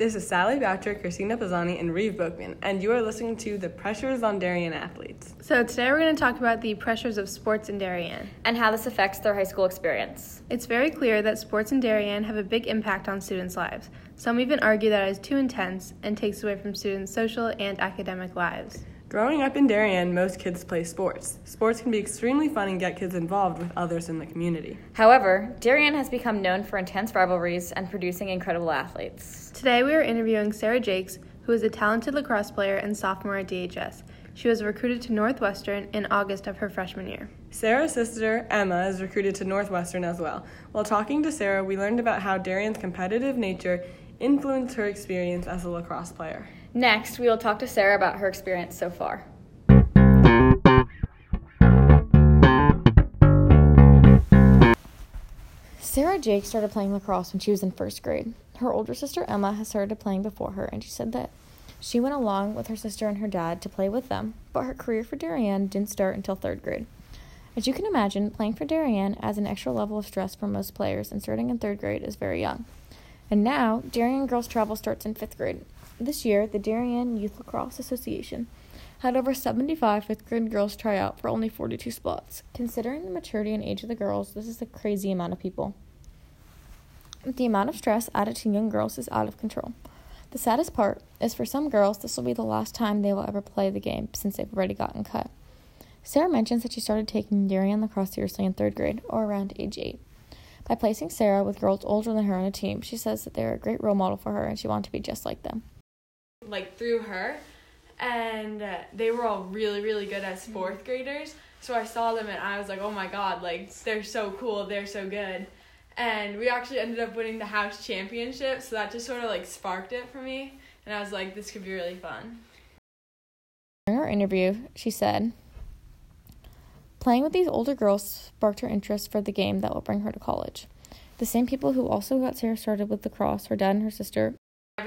This is Sally Boucher, Christina Pisani, and Reeve Bookman, and you are listening to The Pressures on Darien Athletes. So, today we're going to talk about the pressures of sports in Darien and how this affects their high school experience. It's very clear that sports in Darien have a big impact on students' lives. Some even argue that it is too intense and takes away from students' social and academic lives. Growing up in Darien, most kids play sports. Sports can be extremely fun and get kids involved with others in the community. However, Darien has become known for intense rivalries and producing incredible athletes. Today we are interviewing Sarah Jakes, who is a talented lacrosse player and sophomore at DHS. She was recruited to Northwestern in August of her freshman year. Sarah's sister, Emma, is recruited to Northwestern as well. While talking to Sarah, we learned about how Darien's competitive nature influenced her experience as a lacrosse player. Next, we will talk to Sarah about her experience so far. Sarah Jake started playing lacrosse when she was in first grade. Her older sister Emma has started playing before her, and she said that she went along with her sister and her dad to play with them, but her career for Darien didn't start until third grade. As you can imagine, playing for Darien adds an extra level of stress for most players, and starting in third grade is very young. And now, Darien girls travel starts in fifth grade, this year, the Darien Youth Lacrosse Association had over 75 fifth grade girls try out for only 42 spots. Considering the maturity and age of the girls, this is a crazy amount of people. The amount of stress added to young girls is out of control. The saddest part is for some girls, this will be the last time they will ever play the game since they've already gotten cut. Sarah mentions that she started taking Darien lacrosse seriously in third grade, or around age 8. By placing Sarah with girls older than her on a team, she says that they're a great role model for her and she wanted to be just like them like through her. And uh, they were all really really good as mm-hmm. fourth graders. So i saw them and i was like oh my god like they're so cool. They're so good. And we actually ended up winning the house championship. So that just sort of like sparked it for me. And i was like this could be really fun. During our interview she said playing with these older girls sparked her interest for the game that will bring her to college. The same people who also got sarah started with lacrosse her dad and her sister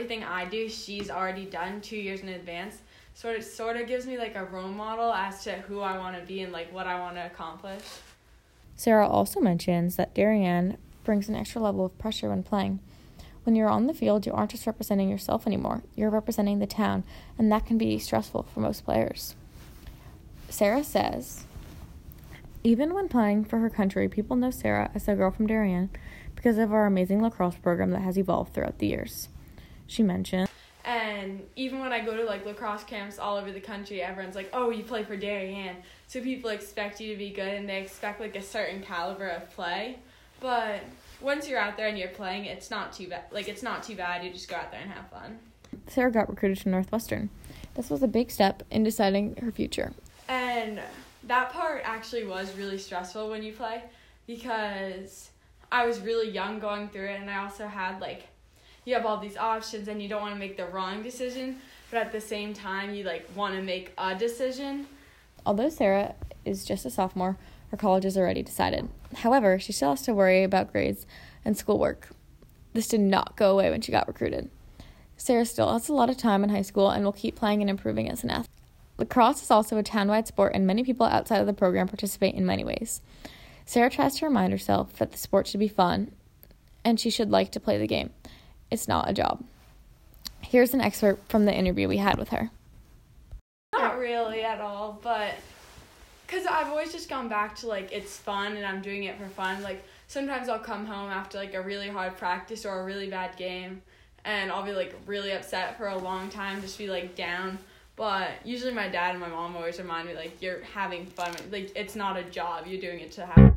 everything I do, she's already done two years in advance. Sort of, sort of gives me like a role model as to who I want to be and like what I want to accomplish. Sarah also mentions that Darien brings an extra level of pressure when playing. When you're on the field, you aren't just representing yourself anymore, you're representing the town, and that can be stressful for most players. Sarah says, even when playing for her country, people know Sarah as the girl from Darien because of our amazing lacrosse program that has evolved throughout the years she mentioned. And even when I go to like lacrosse camps all over the country, everyone's like, "Oh, you play for Darien," so people expect you to be good and they expect like a certain caliber of play. But once you're out there and you're playing, it's not too bad. Like it's not too bad. You just go out there and have fun. Sarah got recruited to Northwestern. This was a big step in deciding her future. And that part actually was really stressful when you play because I was really young going through it, and I also had like you have all these options and you don't want to make the wrong decision, but at the same time you like want to make a decision. Although Sarah is just a sophomore, her college is already decided. However, she still has to worry about grades and schoolwork. This did not go away when she got recruited. Sarah still has a lot of time in high school and will keep playing and improving as an athlete. Lacrosse is also a town-wide sport, and many people outside of the program participate in many ways. Sarah tries to remind herself that the sport should be fun, and she should like to play the game. It's not a job. Here's an excerpt from the interview we had with her. Not really at all, but because I've always just gone back to like it's fun and I'm doing it for fun. Like sometimes I'll come home after like a really hard practice or a really bad game and I'll be like really upset for a long time, just be like down. But usually my dad and my mom always remind me like you're having fun. Like it's not a job. You're doing it to have.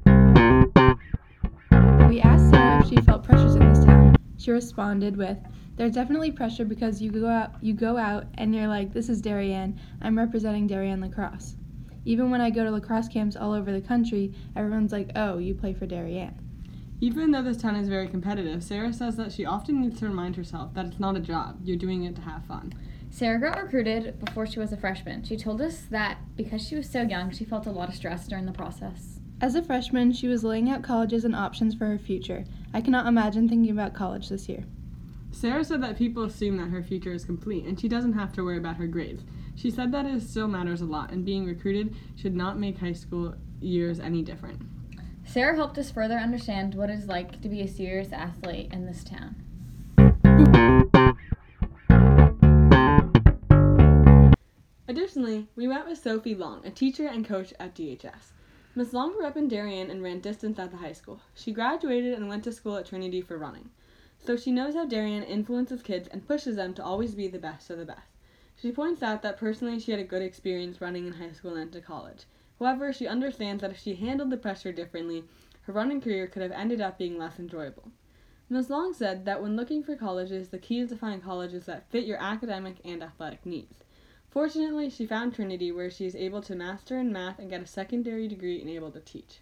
We asked Sarah if she felt pressures in this town. She responded with, "There's definitely pressure because you go out, you go out, and you're like, this is Darien. I'm representing Darien lacrosse. Even when I go to lacrosse camps all over the country, everyone's like, oh, you play for Darien." Even though this town is very competitive, Sarah says that she often needs to remind herself that it's not a job. You're doing it to have fun. Sarah got recruited before she was a freshman. She told us that because she was so young, she felt a lot of stress during the process. As a freshman, she was laying out colleges and options for her future. I cannot imagine thinking about college this year. Sarah said that people assume that her future is complete and she doesn't have to worry about her grades. She said that it still matters a lot, and being recruited should not make high school years any different. Sarah helped us further understand what it's like to be a serious athlete in this town. Additionally, we met with Sophie Long, a teacher and coach at DHS. Miss Long grew up in Darien and ran distance at the high school. She graduated and went to school at Trinity for running. So she knows how Darien influences kids and pushes them to always be the best of the best. She points out that personally she had a good experience running in high school and into college. However, she understands that if she handled the pressure differently, her running career could have ended up being less enjoyable. Ms. Long said that when looking for colleges, the key is to find colleges that fit your academic and athletic needs. Fortunately, she found Trinity where she is able to master in math and get a secondary degree and able to teach.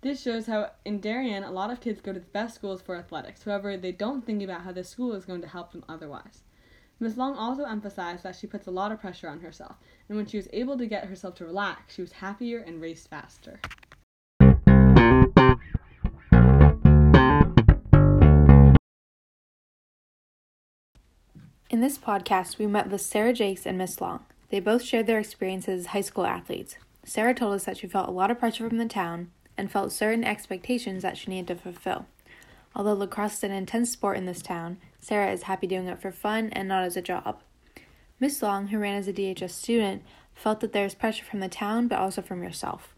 This shows how in Darien, a lot of kids go to the best schools for athletics. However, they don't think about how the school is going to help them otherwise. Ms. Long also emphasized that she puts a lot of pressure on herself, and when she was able to get herself to relax, she was happier and raced faster. In this podcast, we met with Sarah Jakes and Miss Long. They both shared their experiences as high school athletes. Sarah told us that she felt a lot of pressure from the town and felt certain expectations that she needed to fulfill. Although lacrosse is an intense sport in this town, Sarah is happy doing it for fun and not as a job. Miss Long, who ran as a DHS student, felt that there is pressure from the town but also from yourself.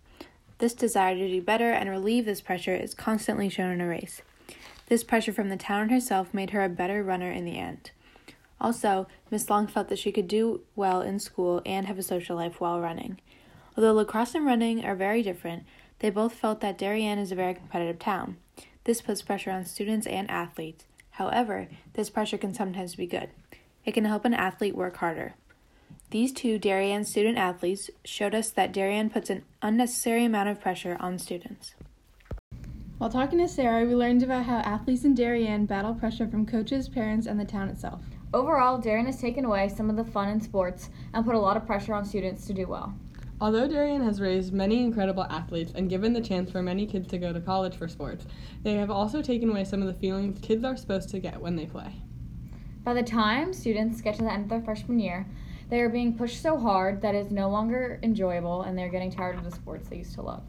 This desire to do better and relieve this pressure is constantly shown in a race. This pressure from the town and herself made her a better runner in the end. Also, Miss Long felt that she could do well in school and have a social life while running. Although lacrosse and running are very different, they both felt that Darien is a very competitive town. This puts pressure on students and athletes. However, this pressure can sometimes be good. It can help an athlete work harder. These two Darien student athletes showed us that Darien puts an unnecessary amount of pressure on students. While talking to Sarah, we learned about how athletes in Darien battle pressure from coaches, parents, and the town itself. Overall, Darien has taken away some of the fun in sports and put a lot of pressure on students to do well. Although Darien has raised many incredible athletes and given the chance for many kids to go to college for sports, they have also taken away some of the feelings kids are supposed to get when they play. By the time students get to the end of their freshman year, they are being pushed so hard that it's no longer enjoyable and they're getting tired of the sports they used to love.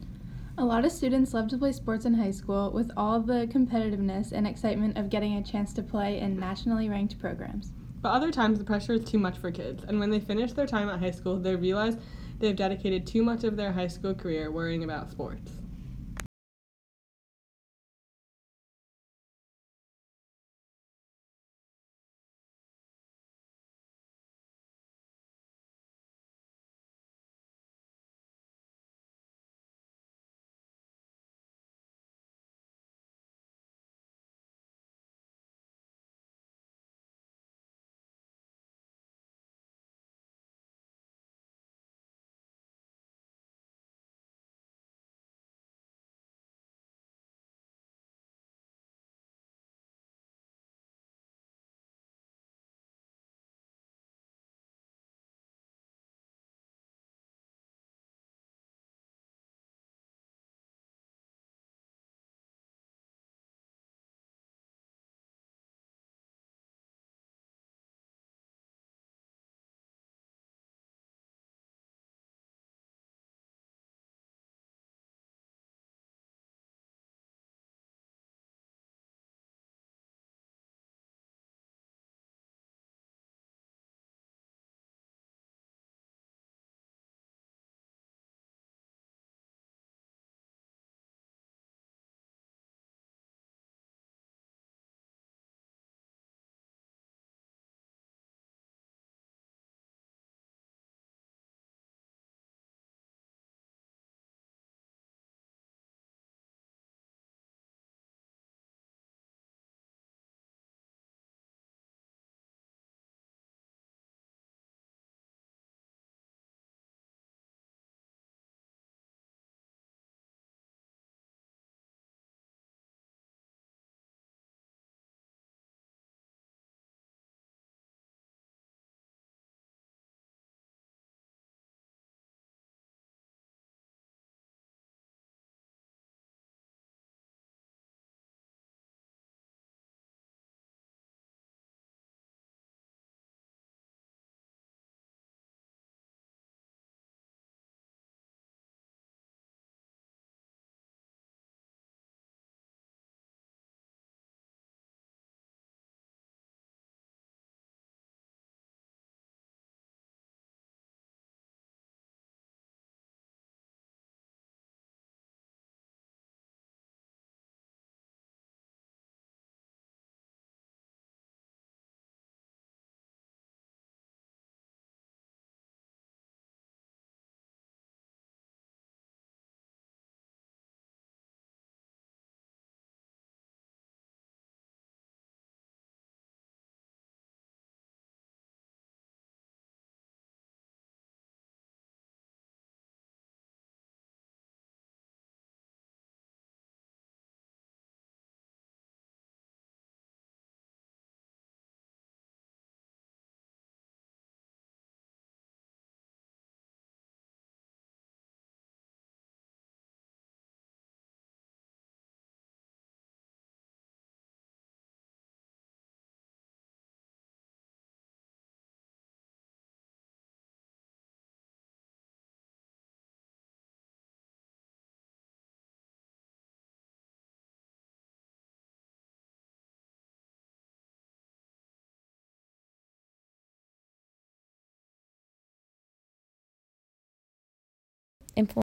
A lot of students love to play sports in high school with all the competitiveness and excitement of getting a chance to play in nationally ranked programs. But other times the pressure is too much for kids, and when they finish their time at high school, they realize they have dedicated too much of their high school career worrying about sports. Influence